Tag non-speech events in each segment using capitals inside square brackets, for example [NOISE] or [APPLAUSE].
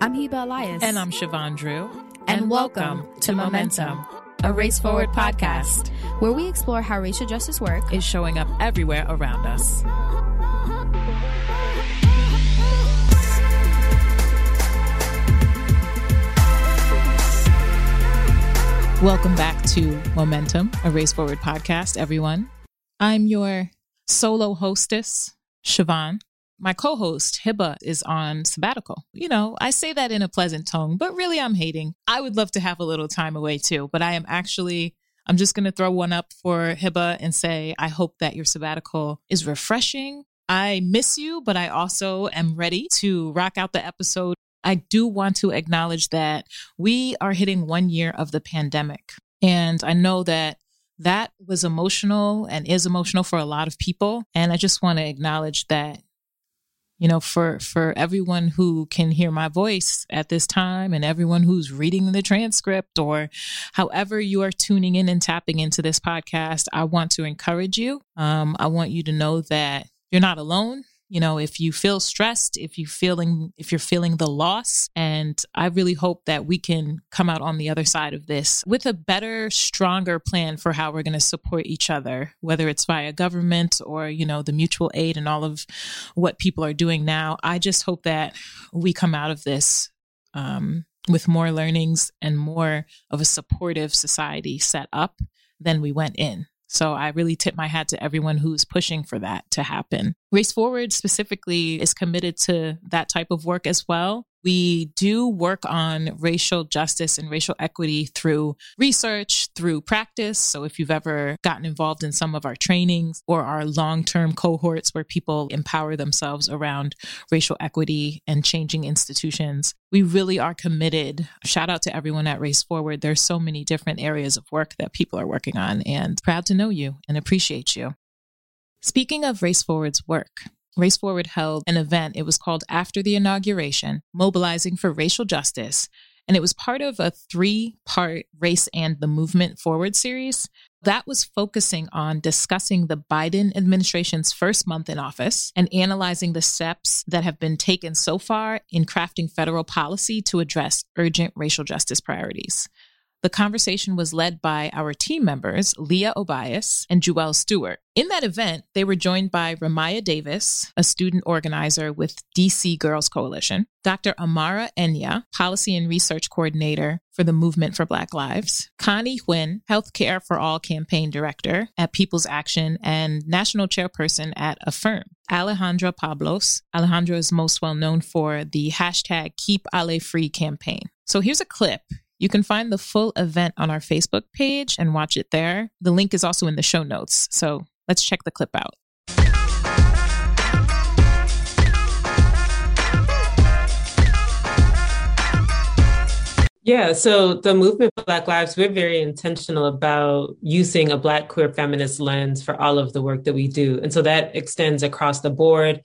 I'm Hiba Elias. And I'm Siobhan Drew. And, and welcome, welcome, to Momentum, a Race Forward podcast, where we explore how racial justice work is showing up everywhere around us. Welcome back to Momentum, a Race Forward podcast, everyone. I'm your solo hostess, Siobhan. My co host, Hiba, is on sabbatical. You know, I say that in a pleasant tone, but really I'm hating. I would love to have a little time away too, but I am actually, I'm just going to throw one up for Hiba and say, I hope that your sabbatical is refreshing. I miss you, but I also am ready to rock out the episode I do want to acknowledge that we are hitting one year of the pandemic. And I know that that was emotional and is emotional for a lot of people. And I just want to acknowledge that, you know, for, for everyone who can hear my voice at this time and everyone who's reading the transcript or however you are tuning in and tapping into this podcast, I want to encourage you. Um, I want you to know that you're not alone you know if you feel stressed if you feeling if you're feeling the loss and i really hope that we can come out on the other side of this with a better stronger plan for how we're going to support each other whether it's via government or you know the mutual aid and all of what people are doing now. I just hope that we come out of this um, with more learnings and more of a supportive society set up than we went in so I really tip my hat to everyone who's pushing for that to happen. Race Forward specifically is committed to that type of work as well. We do work on racial justice and racial equity through research, through practice. So, if you've ever gotten involved in some of our trainings or our long term cohorts where people empower themselves around racial equity and changing institutions, we really are committed. Shout out to everyone at Race Forward. There's so many different areas of work that people are working on, and proud to know you and appreciate you. Speaking of Race Forward's work, Race Forward held an event. It was called After the Inauguration Mobilizing for Racial Justice. And it was part of a three part Race and the Movement Forward series that was focusing on discussing the Biden administration's first month in office and analyzing the steps that have been taken so far in crafting federal policy to address urgent racial justice priorities. The conversation was led by our team members, Leah Obias and Jewel Stewart. In that event, they were joined by Ramaya Davis, a student organizer with DC Girls Coalition, Dr. Amara Enyia, Policy and Research Coordinator for the Movement for Black Lives, Connie Huynh, Healthcare for All Campaign Director at People's Action and National Chairperson at Affirm, Alejandra Pablos. Alejandra is most well known for the hashtag Keep Ale Free campaign. So here's a clip you can find the full event on our Facebook page and watch it there. The link is also in the show notes. So let's check the clip out. Yeah, so the movement Black Lives, we're very intentional about using a Black queer feminist lens for all of the work that we do. And so that extends across the board.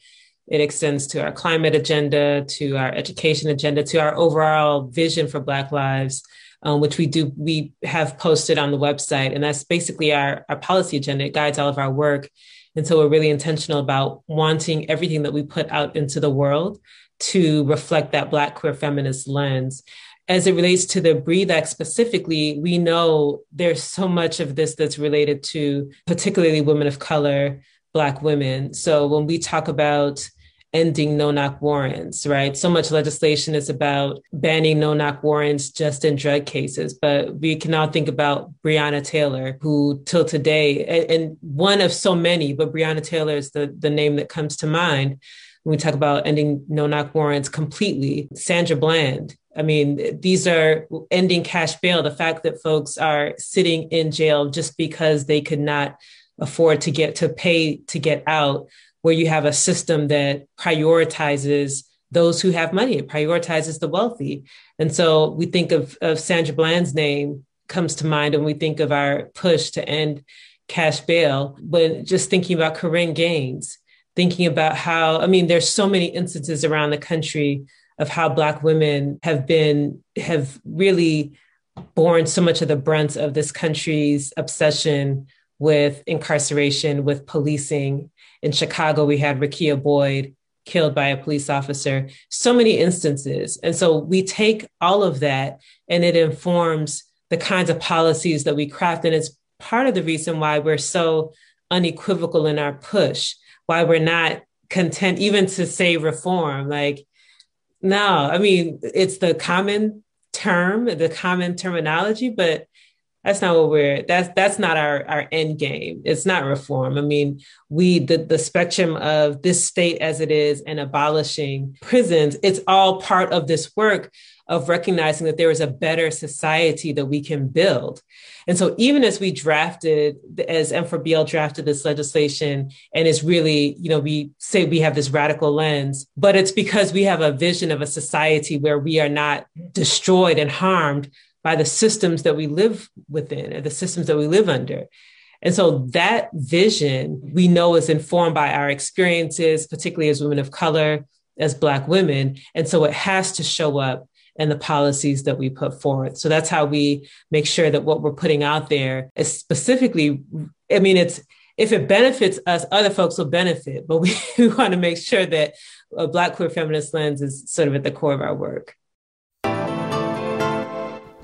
It extends to our climate agenda, to our education agenda, to our overall vision for Black lives, um, which we do we have posted on the website, and that's basically our our policy agenda. It guides all of our work, and so we're really intentional about wanting everything that we put out into the world to reflect that Black queer feminist lens. As it relates to the Breathe Act specifically, we know there's so much of this that's related to particularly women of color, Black women. So when we talk about ending no knock warrants, right? So much legislation is about banning no knock warrants just in drug cases. But we can now think about Breonna Taylor, who till today, and, and one of so many, but Breonna Taylor is the, the name that comes to mind when we talk about ending no knock warrants completely. Sandra Bland. I mean, these are ending cash bail, the fact that folks are sitting in jail just because they could not afford to get to pay to get out where you have a system that prioritizes those who have money, it prioritizes the wealthy. And so we think of, of Sandra Bland's name comes to mind when we think of our push to end cash bail. But just thinking about Korryn Gaines, thinking about how, I mean, there's so many instances around the country of how Black women have been, have really borne so much of the brunt of this country's obsession with incarceration, with policing. In Chicago, we had Rekia Boyd killed by a police officer, so many instances. And so we take all of that and it informs the kinds of policies that we craft. And it's part of the reason why we're so unequivocal in our push, why we're not content even to say reform. Like, no, I mean, it's the common term, the common terminology, but that's not what we're that's that's not our our end game it's not reform i mean we the, the spectrum of this state as it is and abolishing prisons it's all part of this work of recognizing that there is a better society that we can build. And so even as we drafted, as M4BL drafted this legislation, and it's really, you know, we say we have this radical lens, but it's because we have a vision of a society where we are not destroyed and harmed by the systems that we live within or the systems that we live under. And so that vision we know is informed by our experiences, particularly as women of color, as Black women. And so it has to show up in the policies that we put forward. So that's how we make sure that what we're putting out there is specifically, I mean, it's if it benefits us, other folks will benefit, but we, we [LAUGHS] want to make sure that a Black queer feminist lens is sort of at the core of our work.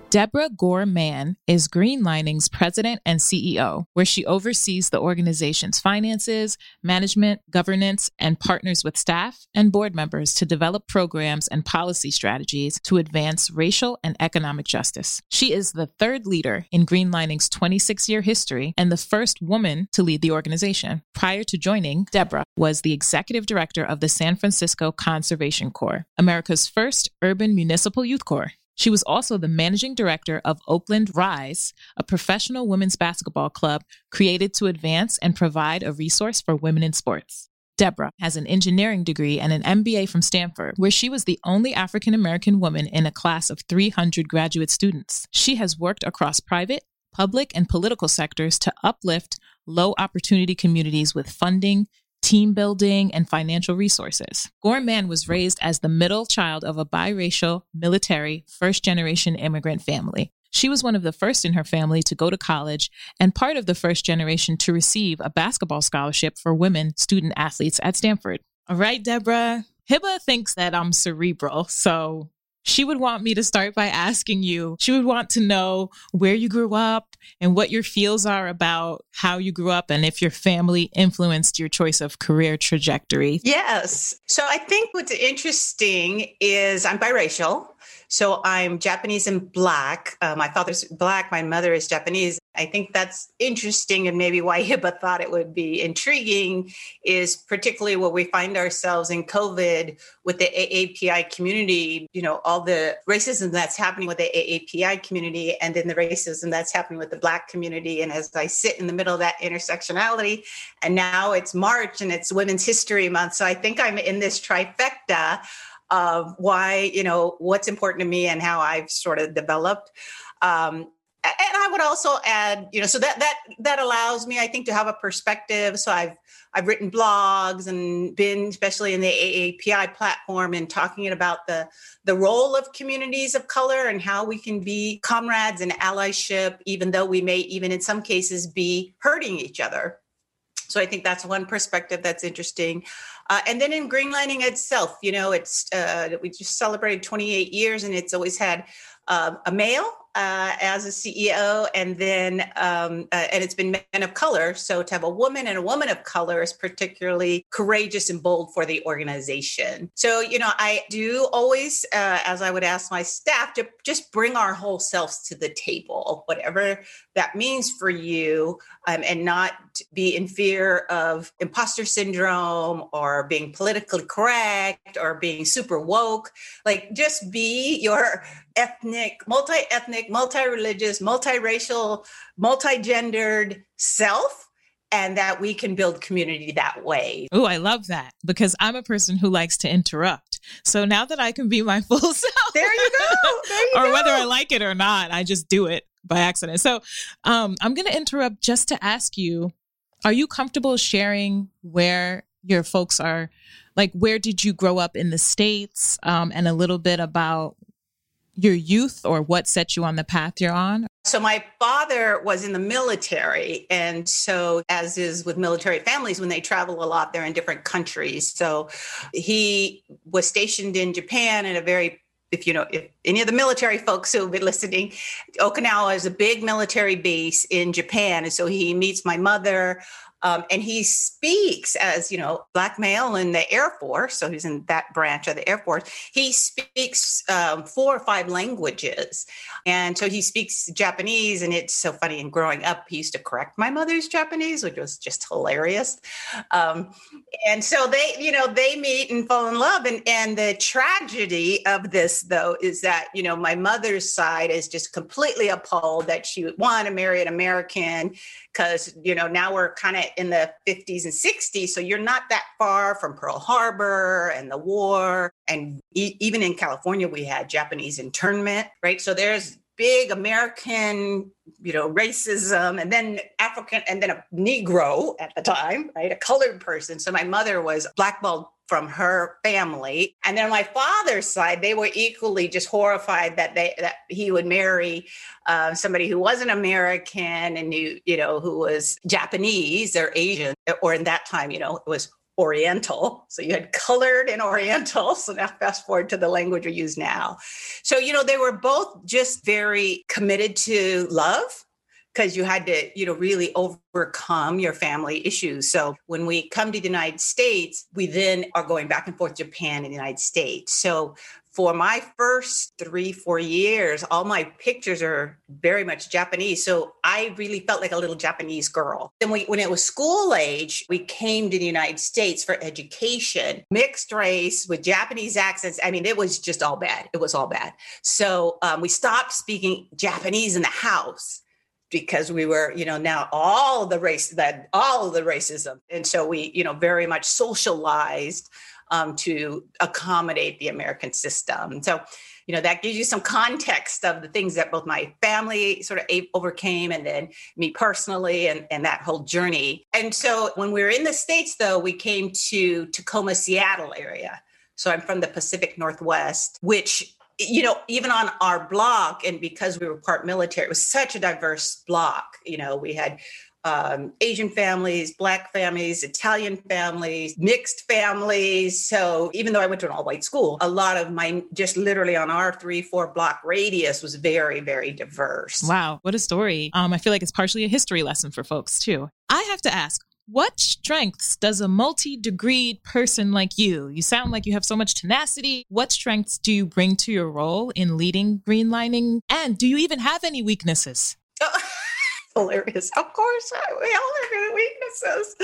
Deborah Gore Mann is Greenlining's president and CEO, where she oversees the organization's finances, management, governance, and partners with staff and board members to develop programs and policy strategies to advance racial and economic justice. She is the third leader in Greenlining's 26 year history and the first woman to lead the organization. Prior to joining, Deborah was the executive director of the San Francisco Conservation Corps, America's first urban municipal youth corps. She was also the managing director of Oakland Rise, a professional women's basketball club created to advance and provide a resource for women in sports. Deborah has an engineering degree and an MBA from Stanford, where she was the only African American woman in a class of 300 graduate students. She has worked across private, public, and political sectors to uplift low opportunity communities with funding, team building, and financial resources. Gore Mann was raised as the middle child of a biracial, military, first generation immigrant family. She was one of the first in her family to go to college and part of the first generation to receive a basketball scholarship for women student athletes at Stanford. All right, Deborah. Hiba thinks that I'm cerebral, so she would want me to start by asking you, she would want to know where you grew up and what your feels are about how you grew up and if your family influenced your choice of career trajectory. Yes. So I think what's interesting is I'm biracial. So I'm Japanese and black. Uh, my father's black, my mother is Japanese. I think that's interesting, and maybe why [LAUGHS] Hiba thought it would be intriguing is particularly where we find ourselves in COVID with the AAPI community. You know, all the racism that's happening with the AAPI community, and then the racism that's happening with the Black community. And as I sit in the middle of that intersectionality, and now it's March and it's Women's History Month, so I think I'm in this trifecta of why, you know, what's important to me and how I've sort of developed. Um, and I would also add, you know, so that that that allows me, I think, to have a perspective. So I've I've written blogs and been, especially in the AAPI platform, and talking about the the role of communities of color and how we can be comrades and allyship, even though we may even in some cases be hurting each other. So I think that's one perspective that's interesting. Uh, and then in greenlining itself, you know, it's uh, we just celebrated 28 years, and it's always had uh, a male uh, as a CEO, and then um, uh, and it's been men of color. So to have a woman and a woman of color is particularly courageous and bold for the organization. So you know, I do always, uh, as I would ask my staff, to just bring our whole selves to the table, whatever that means for you, um, and not be in fear of imposter syndrome or being politically correct or being super woke. Like just be your ethnic, multi ethnic, multi-ethnic, multi-religious, multiracial, multi-gendered self and that we can build community that way. Oh, I love that because I'm a person who likes to interrupt. So now that I can be my [LAUGHS] full self. There you go. There you [LAUGHS] or go. whether I like it or not, I just do it by accident. So um, I'm going to interrupt just to ask you are you comfortable sharing where your folks are? Like, where did you grow up in the States um, and a little bit about your youth or what set you on the path you're on? So my father was in the military. And so, as is with military families, when they travel a lot, they're in different countries. So he was stationed in Japan in a very if you know if any of the military folks who have been listening okinawa is a big military base in japan and so he meets my mother um, and he speaks as, you know, black male in the Air Force. So he's in that branch of the Air Force. He speaks um, four or five languages. And so he speaks Japanese. And it's so funny. And growing up, he used to correct my mother's Japanese, which was just hilarious. Um, and so they, you know, they meet and fall in love. And, and the tragedy of this, though, is that, you know, my mother's side is just completely appalled that she would want to marry an American because you know now we're kind of in the 50s and 60s so you're not that far from pearl harbor and the war. And e- even in california we had japanese internment right? So there's big american you know racism and then african and then a negro at the time right a colored person so my mother was blackballed from her family. And then my father's side, they were equally just horrified that they that he would marry uh, somebody who wasn't American and who you know who was Japanese or Asian, or in that time, you know, it was Oriental. So you had colored and Oriental. So now fast forward to the language we use now. So, you know, they were both just very committed to love because you had to, you know, really overcome your family issues. So when we come to the United States, we then are going back and forth Japan and the United States. So for my first three, four years, all my pictures are very much Japanese. So I really felt like a little Japanese girl. Then we, when it was school age, we came to the United States for education, mixed race with Japanese accents. I mean, it was just all bad. It was all bad. So um, we stopped speaking Japanese in the house because we were you know now all the race that all the racism and so we you know very much socialized um, to accommodate the american system. So you know that gives you some context of the things that both my family sort of overcame and then me personally and, and that whole journey. And so when we were in the states though we came to tacoma seattle area. So i'm from the pacific northwest which you know, even on our block, and because we were part military, it was such a diverse block. You know, we had um, Asian families, Black families, Italian families, mixed families. So even though I went to an all white school, a lot of my just literally on our three, four block radius was very, very diverse. Wow, what a story. Um, I feel like it's partially a history lesson for folks too. I have to ask, what strengths does a multi degreed person like you? You sound like you have so much tenacity. What strengths do you bring to your role in leading greenlining? And do you even have any weaknesses? Hilarious. Of course, we all have weaknesses.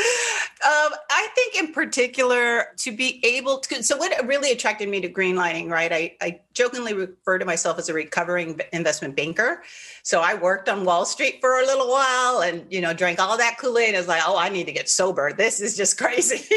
Um, I think, in particular, to be able to. So, what really attracted me to greenlining, right? I, I jokingly refer to myself as a recovering investment banker. So, I worked on Wall Street for a little while, and you know, drank all that Kool Aid. I was like, oh, I need to get sober. This is just [LAUGHS] crazy.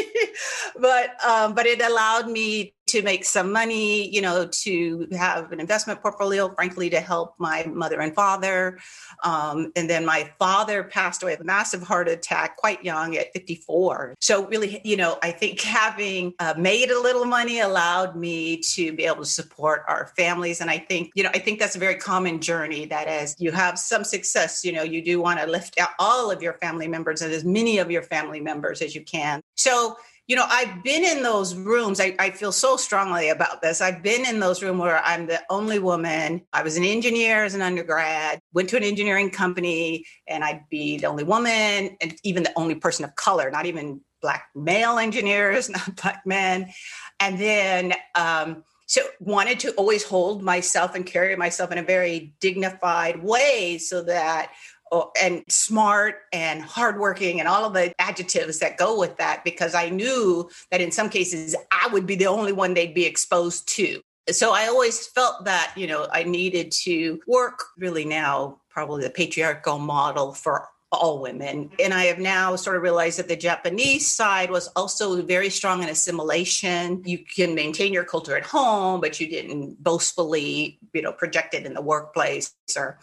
but um, but it allowed me to make some money, you know, to have an investment portfolio, frankly, to help my mother and father. Um, and then my father passed away of a massive heart attack quite young at 54. So, really, you know, I think having uh, made a little money allowed me to be able to support our families. And I think, you know, I think that's a very common journey that as you have some success, you know, you do want to lift out all of your family members and as many of your family members as you can. So, you know i've been in those rooms. I, I, feel so strongly about this. I've been in those rooms where i'm the only woman. I was an engineer as an undergrad went to an engineering company and i'd be the only woman and even the only person of color not even black male engineers [LAUGHS] not black men. And then um, so wanted to always hold myself and carry myself in a very dignified way so that Oh, and smart and hardworking and all of the adjectives that go with that because I knew that in some cases I would be the only one they'd be exposed to. So I always felt that, you know, I needed to work really now, probably the patriarchal model for all women. And I have now sort of realized that the Japanese side was also very strong in assimilation. You can maintain your culture at home, but you didn't boastfully, you know, project it in the workplace or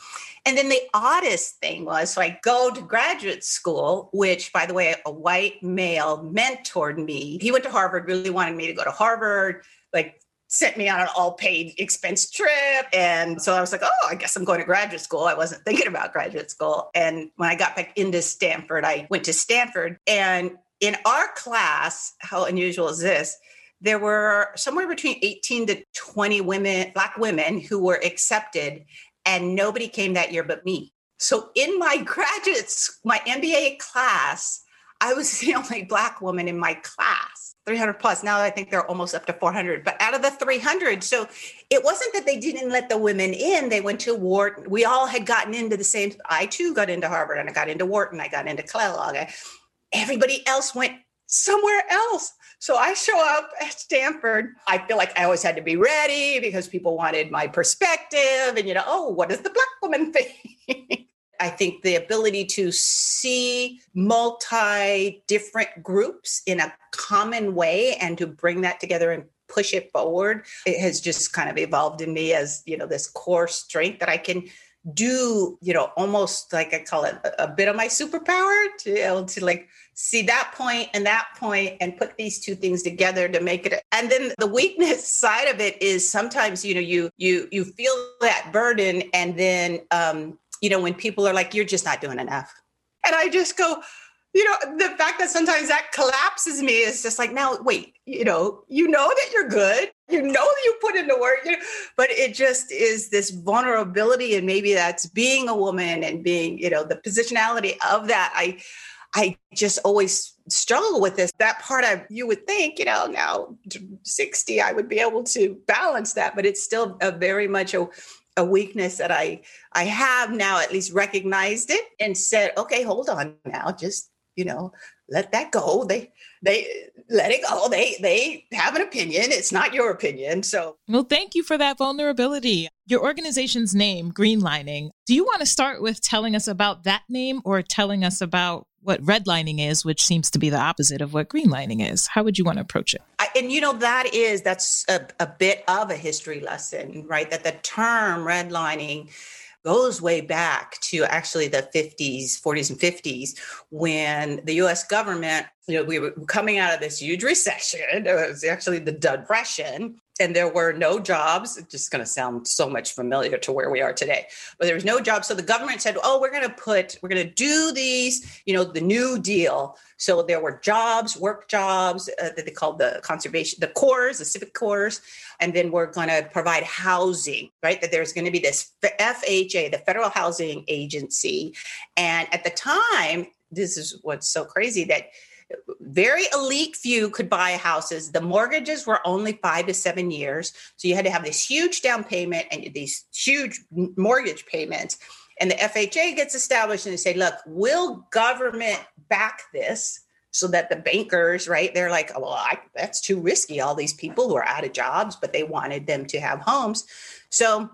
and then the oddest thing was so I go to graduate school, which by the way, a white male mentored me. He went to Harvard, really wanted me to go to Harvard, like sent me on an all paid expense trip. And so I was like, oh, I guess I'm going to graduate school. I wasn't thinking about graduate school. And when I got back into Stanford, I went to Stanford. And in our class, how unusual is this? There were somewhere between 18 to 20 women, Black women, who were accepted, and nobody came that year but me. So in my [LAUGHS] graduates, my MBA class, I was [LAUGHS] the only Black woman in my class, 300 plus. Now I think they're almost up to 400, but out of the 300. So it wasn't that they didn't let the women in. They went to Wharton. We all had gotten into the same, I too got into Harvard and I got into Wharton. I got into Kellogg. Everybody else went somewhere else. So I show up at Stanford. I feel like I always had to be ready because people wanted my perspective and, you know, oh, what does the Black woman [LAUGHS] think? I think the ability to see multi different groups in a common way and to bring that together and push it forward it has just kind of evolved in me as you know this core strength that i can do you know almost like i call it a, a bit of my superpower to be able to like see that point and that point and put these two things together to make it and then the weakness [LAUGHS] side of it is sometimes you know you you you feel that burden and then um you know, when people are like, you're just not doing enough. And I just go, you know, the fact that sometimes that collapses me is just like, now, wait, you know, you know that you're good. You know that you put in the work, you know, but it just is this vulnerability. And maybe that's being a woman and being, you know, the positionality of that. I, I just always struggle with this. That part I you would think, you know, now 60, I would be able to balance that, but it's still a very much a a weakness that I I have now at least recognized it and said, okay, hold on now, just you know, let that go. They they let it go. They they have an opinion. It's not your opinion. So well, thank you for that vulnerability. Your organization's name, Greenlining. Do you want to start with telling us about that name or telling us about what redlining is, which seems to be the opposite of what greenlining is. How would you want to approach it? I, and you know, that is, that's a, a bit of a history lesson, right? That the term redlining goes way back to actually the 50s, 40s, and 50s when the US government, you know, we were coming out of this huge recession. It was actually the Depression and there were no jobs. It's just going to sound so much familiar to where we are today, but there was no jobs. So the government said, "Oh, we're going to put, we're going to do these, you know, the New Deal." So there were jobs, work jobs uh, that they called the conservation, the corps, the civic corps, and then we're going to provide housing. Right, that there's going to be this FHA, the Federal Housing Agency, and at the time, this is what's so crazy that very elite few could buy houses. The mortgages were only five to seven years. So you had to have this huge down payment and these huge mortgage payments. And the FHA gets established and they say, look, will government back this? So that the bankers, right, they're like, oh, well, I, that's too risky. All these people who are out of jobs, but they wanted them to have homes. So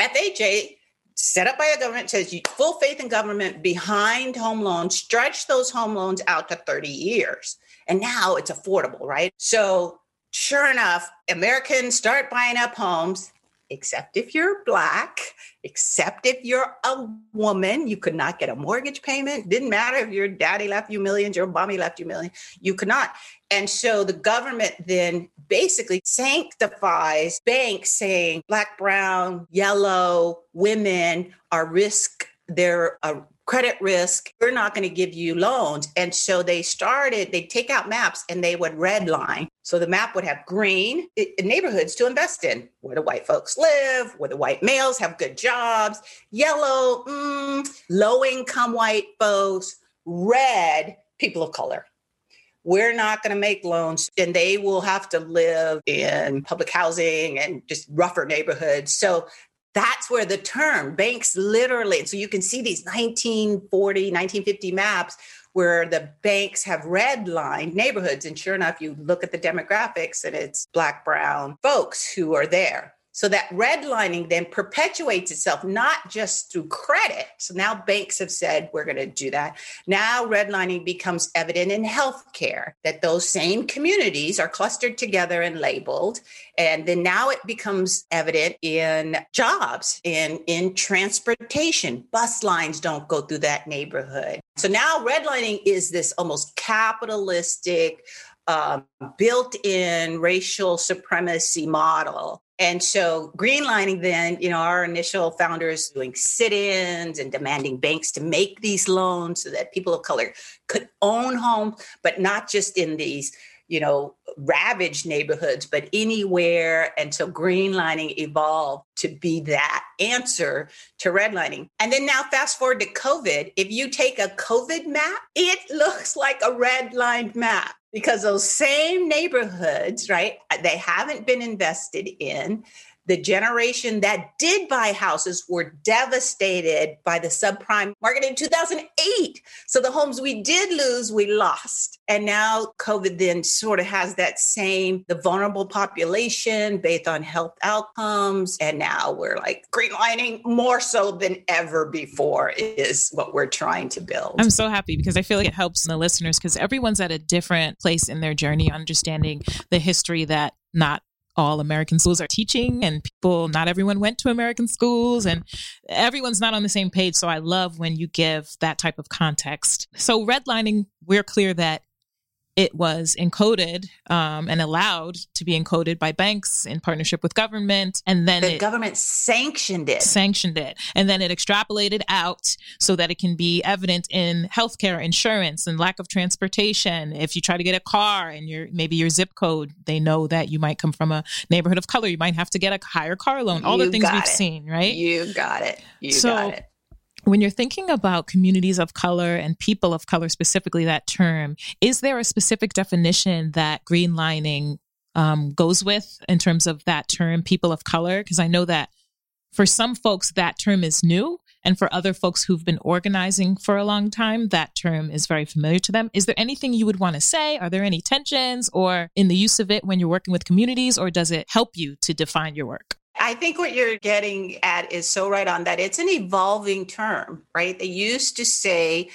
FHA set up by a government says full faith in government behind home loans stretch those home loans out to 30 years. And now it's affordable right? So sure enough americans start buying up homes except if you're black except if you're a woman you could not get a mortgage payment. Didn't matter if your daddy left you millions your mommy left you millions you could not. And so the government then basically sanctifies banks saying black, brown, yellow women are risk, they're a credit risk. We're not going to give you loans. And so they started, they take out maps and they would redline. So the map would have green neighborhoods to invest in, where the white folks live, where the white males have good jobs, yellow, mm, low income white folks, red, people of color we're not going to make loans and they will have to live in public housing and just rougher neighborhoods. So that's where the term banks literally, so you can see these 1940, 1950 maps where the banks have redlined neighborhoods. And sure enough, you look at the demographics and it's Black, Brown folks who are there. So that redlining then perpetuates itself, not just through credit. So now banks have said, we're going to do that. Now redlining becomes evident in healthcare, that those same communities are clustered together and labeled. And then now it becomes evident in jobs, in, in transportation. Bus lines don't go through that neighborhood. So now redlining is this almost capitalistic, um, built in racial supremacy model. And so, greenlining, then, you know, our initial founders doing sit ins and demanding banks to make these loans so that people of color could own homes, but not just in these you know, ravaged neighborhoods, but anywhere. And so greenlining evolved to be that answer to redlining. And then now, fast forward to COVID. If you take a COVID map, it [LAUGHS] looks like a redlined map because those same neighborhoods, right, they haven't been invested in the generation that did buy houses were devastated by the subprime market in 2008. So the homes we did lose, we lost. And now COVID then sort of has that same, the vulnerable population based on health outcomes. And now we're like greenlining more so than ever before is what we're trying to build. I'm so happy because I feel like it helps the listeners because everyone's at a different place in their journey, understanding the history that not all American schools are teaching and people, not everyone went to American schools and everyone's not on the same page. So I love when you give that type of context. So redlining, we're clear that it was encoded um, and allowed to be encoded by banks in partnership with government and then the government sanctioned it. Sanctioned it. And then it extrapolated out so that it can be evident in healthcare insurance and lack of transportation. If you try to get a car and your maybe your zip code they know that you might come from a neighborhood of color. You might have to get a higher car loan. All You the things we've it. seen right? You got it. You So- got it when you're thinking about communities of color and people of color, specifically that term, is there a specific definition that greenlining um, goes with in terms of that term, people of color? Because I know that for some folks, that term is new. And for other folks who've been organizing for a long time, that term is very familiar to them. Is there anything you would want to say? Are there any tensions or in the use of it when you're working with communities, or does it help you to define your work? I think what you're getting at is so right on that it's an evolving term, right? They used to say,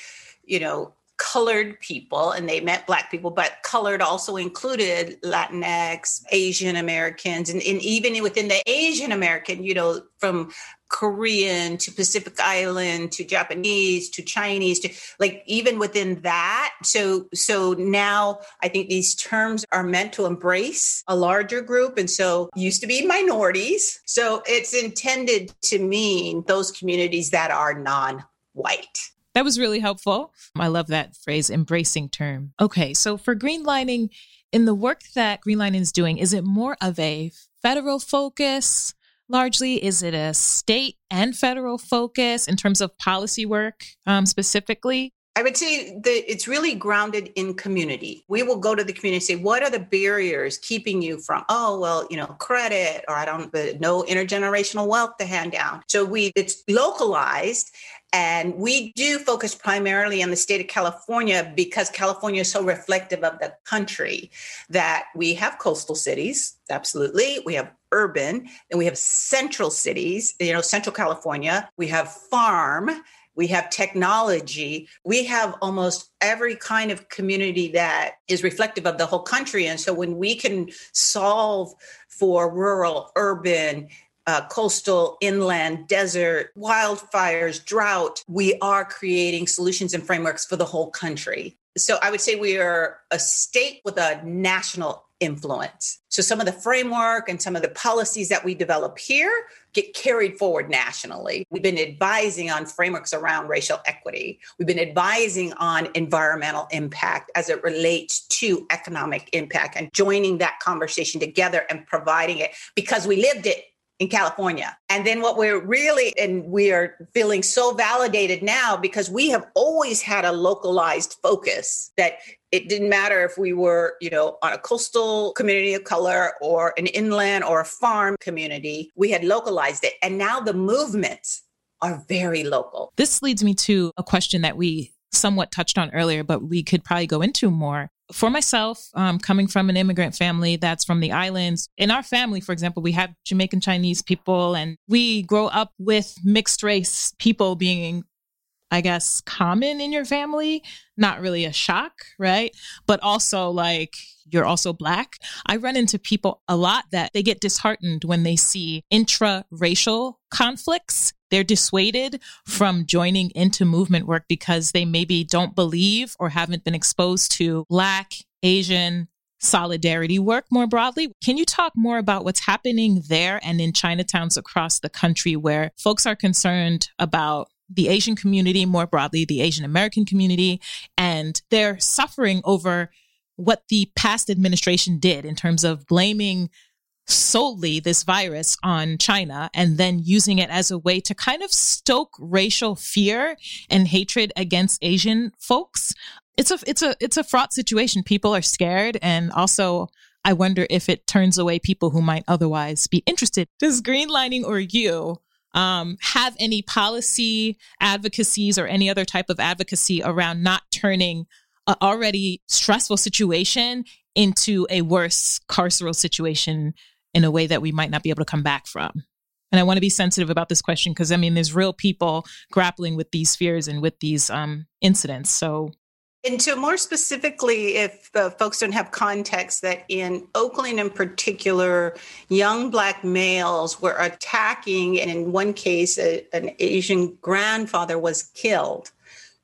you know, colored people and they meant black people, but colored also included Latinx, Asian Americans, and, and even within the Asian American, you know, from Korean to Pacific Island to Japanese to Chinese to like even within that. So so now I think these terms are meant to embrace a larger group. And so used to be minorities. So it's intended to mean those communities that are non-white. That was really helpful. I love that phrase, embracing term. Okay, so for greenlining, in the work that Greenlining is doing, is it more of a federal focus largely? Is it a state and federal focus in terms of policy work um, specifically? I would say that it's really grounded in community. We will go to the community and say, what are the barriers keeping you from, oh, well, you know, credit or I don't, no intergenerational wealth to hand down. So we, it's localized and we do focus primarily on the state of California because California is so reflective of the country that we have coastal cities, absolutely. We have urban and we have central cities, you know, central California. We have farm we have technology we have almost every kind of community that is reflective of the whole country and so when we can solve for rural urban uh, coastal inland desert wildfires drought we are creating solutions and frameworks for the whole country so i would say we are a state with a national influence. So some of the framework and some of the policies that we develop here get carried forward nationally. We've been advising on frameworks around racial equity. We've been advising on environmental impact as it relates to economic impact and joining that conversation together and providing it because we lived it in California. And then what we're really, and we are feeling so validated now because we have always had a localized focus that it didn't matter if we were, you know, on a coastal community of color or an inland or a farm community, we had localized it. And now the movements are very local. This leads me to a question that we somewhat touched on earlier, but we could probably go into more. For myself, um, coming from an immigrant family that's from the islands, in our family, for example, we have Jamaican Chinese people, and we grow up with mixed race people being, I guess, common in your family. Not really a shock, right? But also, like, you're also black. I run into people a lot that they get disheartened when they see intra racial conflicts. They're dissuaded from joining into movement work because they maybe don't believe or haven't been exposed to black, Asian, solidarity work more broadly. Can you talk more about what's happening there and in Chinatowns across the country where folks are concerned about the Asian community more broadly, the Asian American community, and they're suffering over what the past administration did in terms of blaming solely this virus on China and then using it as a way to kind of stoke racial fear and hatred against Asian folks. It's a it's a it's a fraught situation. People are scared and also I wonder if it turns away people who might otherwise be interested. Does greenlining or you um, have any policy advocacies or any other type of advocacy around not turning an already stressful situation into a worse carceral situation in a way that we might not be able to come back from. And I want to be sensitive about this question because I mean, there's real people grappling with these fears and with these um, incidents. So, and to more specifically, if uh, folks don't have context, that in Oakland in particular, young Black males were attacking, and in one case, a, an Asian grandfather was killed.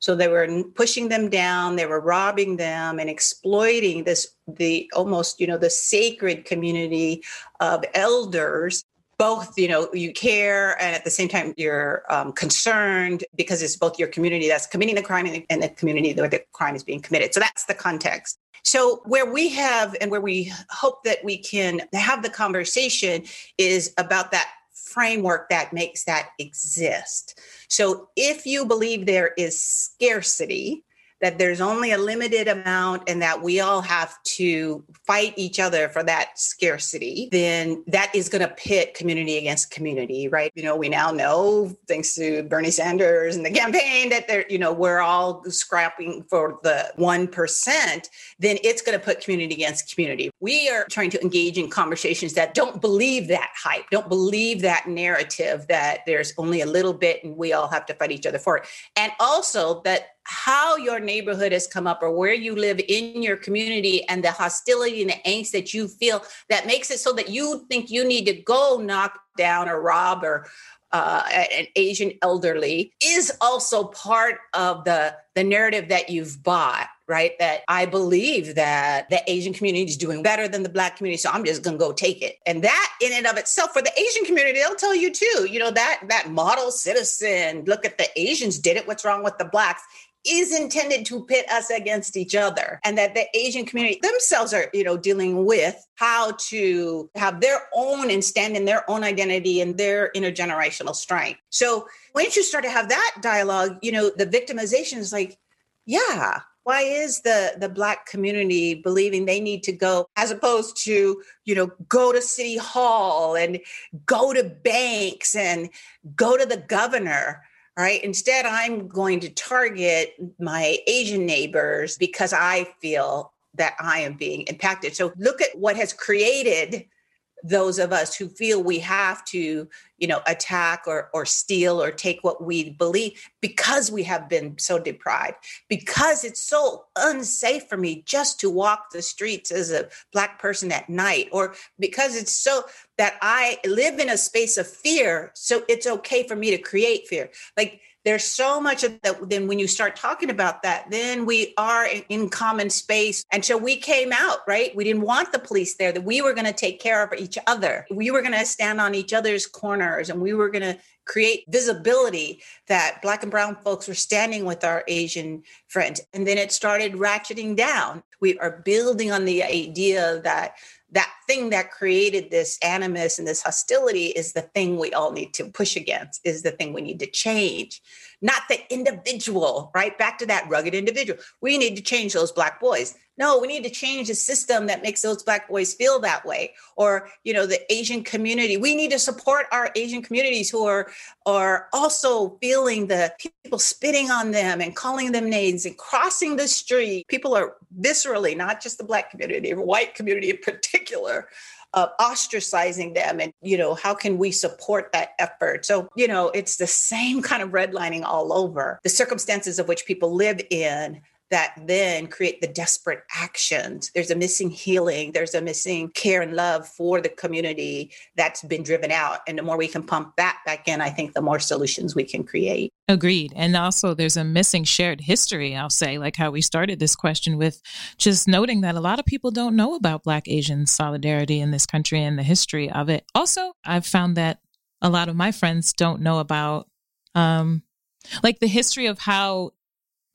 So they were pushing them down, they were robbing them and exploiting this, the almost, you know, the sacred community of elders both you know you care and at the same time you're um, concerned because it's both your community that's committing the crime and the community where the crime is being committed. So that's the context. So where we have and where we hope that we can have the conversation is about that framework that makes that exist. So if you believe there is scarcity, that there's only a limited amount and that we all have to fight each other for that scarcity, then that is going to pit community against community, right? You know, we now know, thanks to Bernie Sanders and the campaign, that they're, you know, we're all scrapping for the 1%, then it's going to put community against community. We are trying to engage in conversations that don't believe that hype, don't believe that narrative that there's only a little bit and we all have to fight each other for it. And also that how your neighborhood has come up or where you live in your community and the hostility and the angst that you feel that makes it so that you think you need to go knock down or rob or uh, an Asian elderly is also part of the the narrative that you've bought, right? That I believe that the Asian community is doing better than the Black community, so I'm just to go take it. And that, in and of itself, for the Asian community, they'll tell you too. You know that that model citizen. Look at the Asians did it. What's wrong with the blacks? Is intended to pit us against each other and that the asian community themselves are you know dealing with how to have their own and stand in their own identity and their intergenerational strength. So once you start to have that dialogue you know the victimization is like yeah why is the the black community believing they need to go as opposed to you know go to city hall and go to banks and go to the governor all right. Instead, I'm going to target my Asian neighbors because I feel that I am being impacted. So look at what has created those of us who feel we have to you know attack or or steal or take what we believe because we have been so deprived because it's so unsafe for me just to walk the streets as a black person at night or because it's so that i live in a space of fear so it's okay for me to create fear. Like there's so much of that then when you start talking about that then we are in common space. And so we came out right? We didn't want the police there that we were going to take care of each other. We were going to stand on each other's corners and we were going to create visibility that black and brown folks were standing with our asian friends. And then it started ratcheting down. We are building on the idea that that thing that created this animus and this hostility is the thing we all need to push against, is the thing we need to change, not the individual, right? Back to that rugged individual. We need to change those Black boys. No, we need to change the system that makes those Black boys feel that way. Or, you know, the Asian community. We need to support our Asian communities who are, are also feeling the people spitting on them and calling them names and crossing the street. People are viscerally, not just the Black community, white community in particular, uh, ostracizing them and you know how can we support that effort? So you know it's the same [LAUGHS] kind of redlining all over. The circumstances of which people live in that then create the desperate actions. There's a missing healing, there's a missing care and love for the community that's been driven out. And the more we can pump that back in, I think the more solutions we can create. Agreed. And also, there's a missing shared history, I'll say, like how we started this question with just noting that a lot of people don't know about Black Asian solidarity in this country and the history of it. Also, I've found that a lot of my friends don't know about um, like the history of how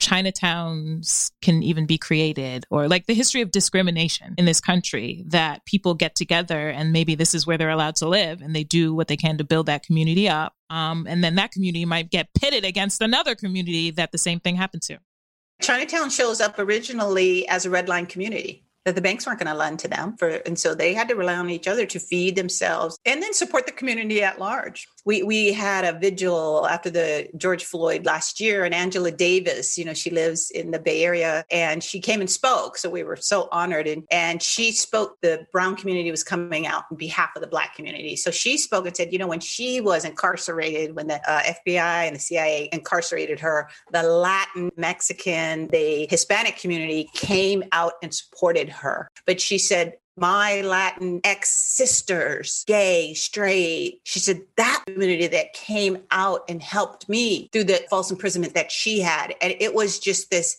Chinatowns can even be created, or like the history of discrimination in this country that people get together and maybe this is where they're allowed to live and they do what they can to build that community up. Um, and then that community might get pitted against another community that the same thing happened to. Chinatown shows up originally as a red line community that the banks weren't going to lend to them for and so they had to rely on each other to feed themselves and then support the community at large. We we had a vigil after the george floyd last year and angela davis you know she lives in the bay area and she came and spoke so we were so honored and and she spoke the brown community was coming out on behalf of the black community. So she spoke and said you know when she was incarcerated when the uh, fbi and the cia incarcerated her the latin mexican the hispanic community came out and supported her. But she said, my Latinx sisters, gay, straight. She said that community that came out and helped me through the false imprisonment that she had. And it was just this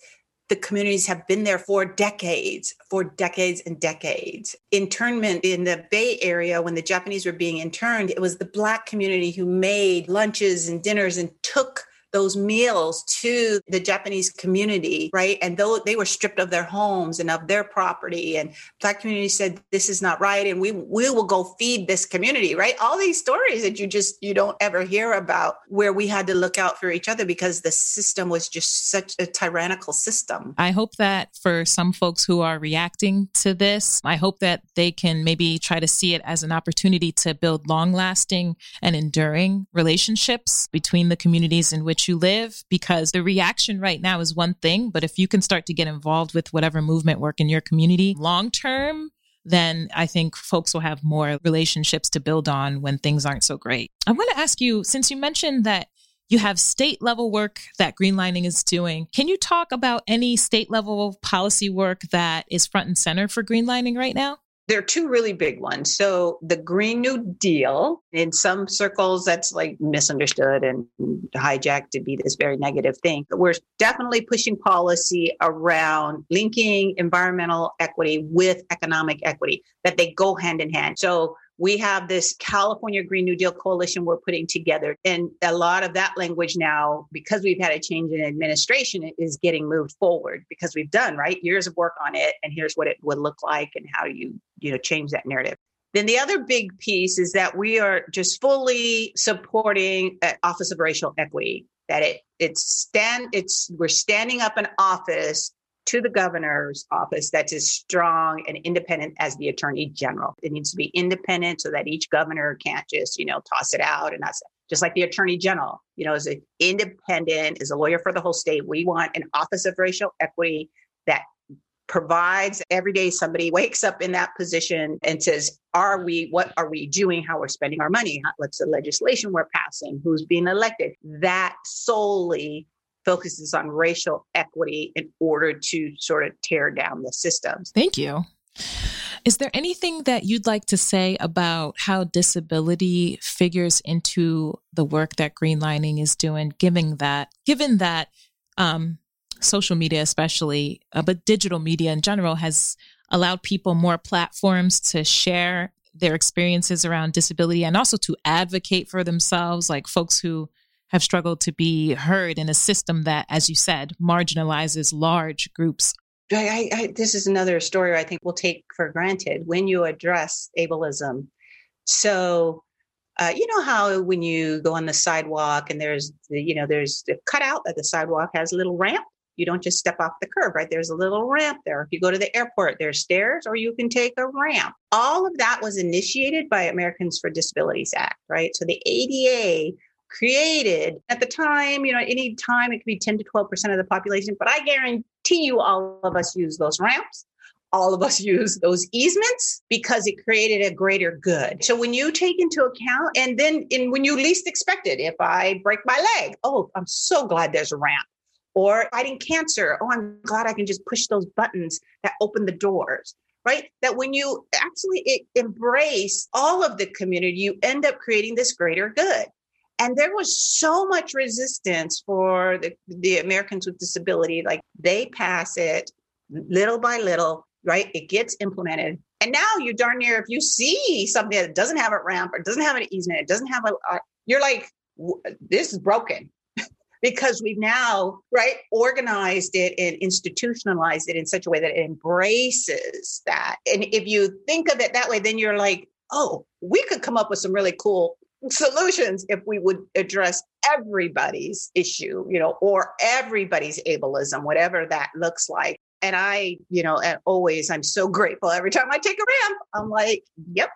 the communities have been there for decades, for decades and decades. Internment in the Bay Area, when the Japanese were being interned, it was the Black community who made lunches and dinners and took those meals to the Japanese community, right? And though they were stripped of their homes and of their property, and Black community said this is not right, and we we will go feed this community, right? All these stories that you just you don't ever hear about, where we had to look out for each other because the system was just such a tyrannical system. I hope that for some folks who are reacting to this, I hope that they can maybe try to see it as an opportunity to build long lasting and enduring relationships between the communities in which you live because the reaction right now is one thing. But if you can start to get involved with whatever movement work in your community long term, then I think folks will have more relationships to build on when things aren't so great. I want to ask you, since you mentioned that you have state level work that Greenlining is doing. Can you talk about any state level policy work that is front and center for Greenlining right now? There are two really big ones. So the Green New Deal, in some circles, that's like misunderstood and hijacked to be this very negative thing. But we're definitely pushing policy around linking environmental equity with economic equity, that they go hand in hand. So we have this California Green New Deal coalition we're putting together. And a lot of that language now, because we've had a change in administration, is getting moved forward because we've done, right? Years of work on it. And here's what it would look like and how you, you know, change that narrative. Then the other big piece is that we are just fully supporting uh, Office of Racial Equity. That it it's stand it's we're standing up an office to the governor's office that's as strong and independent as the attorney general. It needs to be independent so that each governor can't just, you know, toss it out and that's just like the attorney general, you know, is an independent, is a lawyer for the whole state. We want an office of racial equity that provides every day somebody wakes up in that position and says, are we, what are we doing? How we're spending our money? What's the legislation we're passing? Who's being elected? That solely focuses on racial equity in order to sort of tear down the systems. Thank you. Is there anything that you'd like to say about how disability figures into the work that Greenlining is doing, given that, given that um, social media, especially, uh, but digital media in general, has allowed people more platforms to share their experiences around disability and also to advocate for themselves, like folks who have struggled to be heard in a system that, as you said, marginalizes large groups. I, I, this is another story I think we'll take for granted when you address ableism. So, uh, you know how when you go on the sidewalk and there's, the, you know, there's the cutout that the sidewalk has a little ramp. You don't just step off the curb, right? There's a little ramp there. If you go to the airport, there's stairs, or you can take a ramp. All of that was initiated by Americans for Disabilities Act, right? So the ADA created at the time, you know, any time it could be 10 to 12% of the population, but I guarantee you all of us use those ramps. All of us [LAUGHS] use those easements because it created a greater good. So when you take into account, and then in when you least expect it, if I break my leg, oh, I'm so glad there's a ramp. or fighting cancer. Oh, I'm glad I can just push those buttons that open the doors right? That when you actually embrace all of the community, you end up creating this greater good. And there was so much resistance for the, the Americans with disability. Like they pass it little by little, right? It gets implemented. And now you darn near, if you see something that doesn't have a ramp or doesn't have an easement, it doesn't have a, you're like, this is broken [LAUGHS] because we've now right organized it and institutionalized it in such a way that it embraces that and if you think of it that way then you're like oh we could come up with some really cool solutions if we would address everybody's issue, you know, or everybody's ableism, whatever that looks like. And I, you know, and always I'm so grateful every time I take a ramp. I'm like, yep,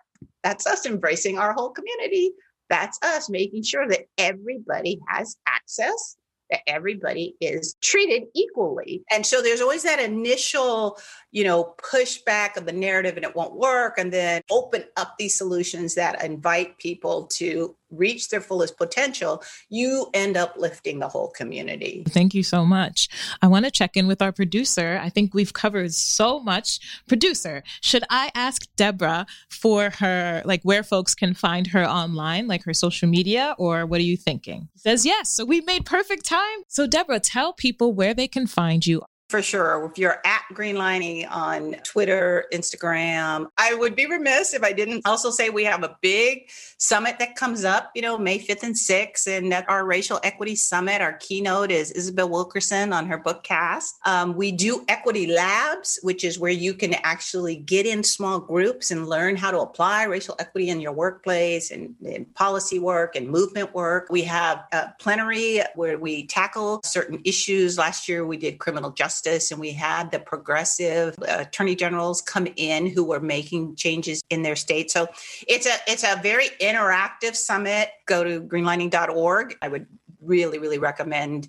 that's us embracing our whole community. That's us making sure that everybody has access that everybody is treated equally. And so there's always that initial, you know, pushback of the narrative and it won't work. And then open up these solutions that invite people to reach their fullest potential, you end up lifting the whole community. Thank you so much. I want to check in with our producer. I think we've covered so much. Producer, should I ask Deborah for her, like where folks can find her online, like her social media, or what are you thinking? Says yes. So we made perfect time. So, Deborah, tell people where they can find you for sure. If you're at Greenlining on Twitter, Instagram, I would be remiss if I didn't also say we have a big summit that comes up, you know, May 5th and 6th. And at our Racial Equity Summit, our keynote is Isabel Wilkerson on her book Caste. Um, we do Equity Labs, which is where you can actually get in small groups and learn how to apply racial equity in your workplace and, and policy work and movement work. We have a plenary where we tackle certain issues. Last year, we did criminal justice justice and we had the progressive uh, attorney generals come in who were making changes in their state. So it's a it's a very interactive summit. Go to greenlining.org. I would really really recommend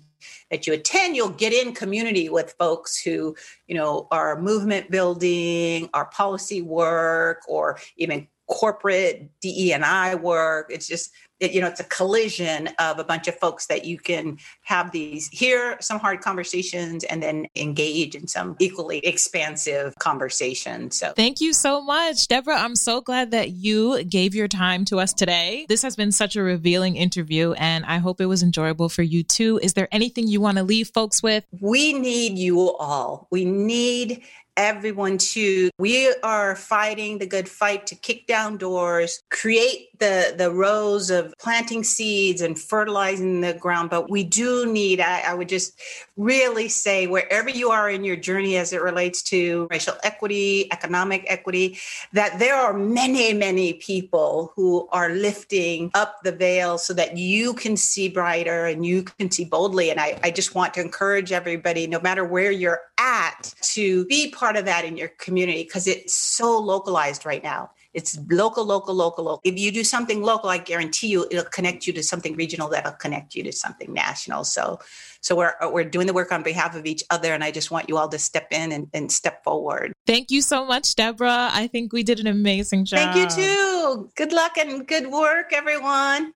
that you attend you'll get in community with folks who you know are movement building our policy work or even corporate DE and I work. It's just it, you know it's a collision of a bunch of folks that you can have these hear some hard conversations and then engage in some equally expansive conversation. So thank you so much. Deborah i'm so glad that you gave your time to us today. This has been such a revealing interview and i hope it was enjoyable for you too. Is there anything you want to leave folks with? We need you all. We need everyone to we are fighting the good fight to kick down doors create the the rows of planting seeds and fertilizing the ground. But we do need I, I, would just really say wherever you are in your journey as it relates to racial equity economic equity that there are many many people who are lifting up the veil so that you can see brighter and you can see boldly. And i, I just want to encourage everybody no matter where you're at to be part of that in your community because it's so localized right now it's local, local, local, local. If you do something local, I guarantee you it'll connect you to something regional that'll connect you to something national. So, so we're we're doing the work on behalf of each other, and I just want you all to step in and, and step forward. Thank you so much, Deborah. I think we did an amazing job. Thank you too. Good luck and good work, everyone.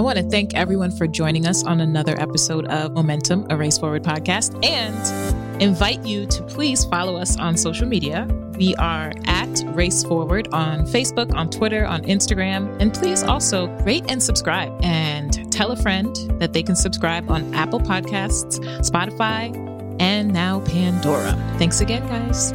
I want to thank everyone for joining us on another episode of Momentum, a Race Forward podcast, and invite you to please follow us on social media. We are at Race Forward on Facebook, on Twitter, on Instagram. And please also rate and subscribe and tell a friend that they can subscribe on Apple Podcasts, Spotify, and now Pandora. Thanks again, guys.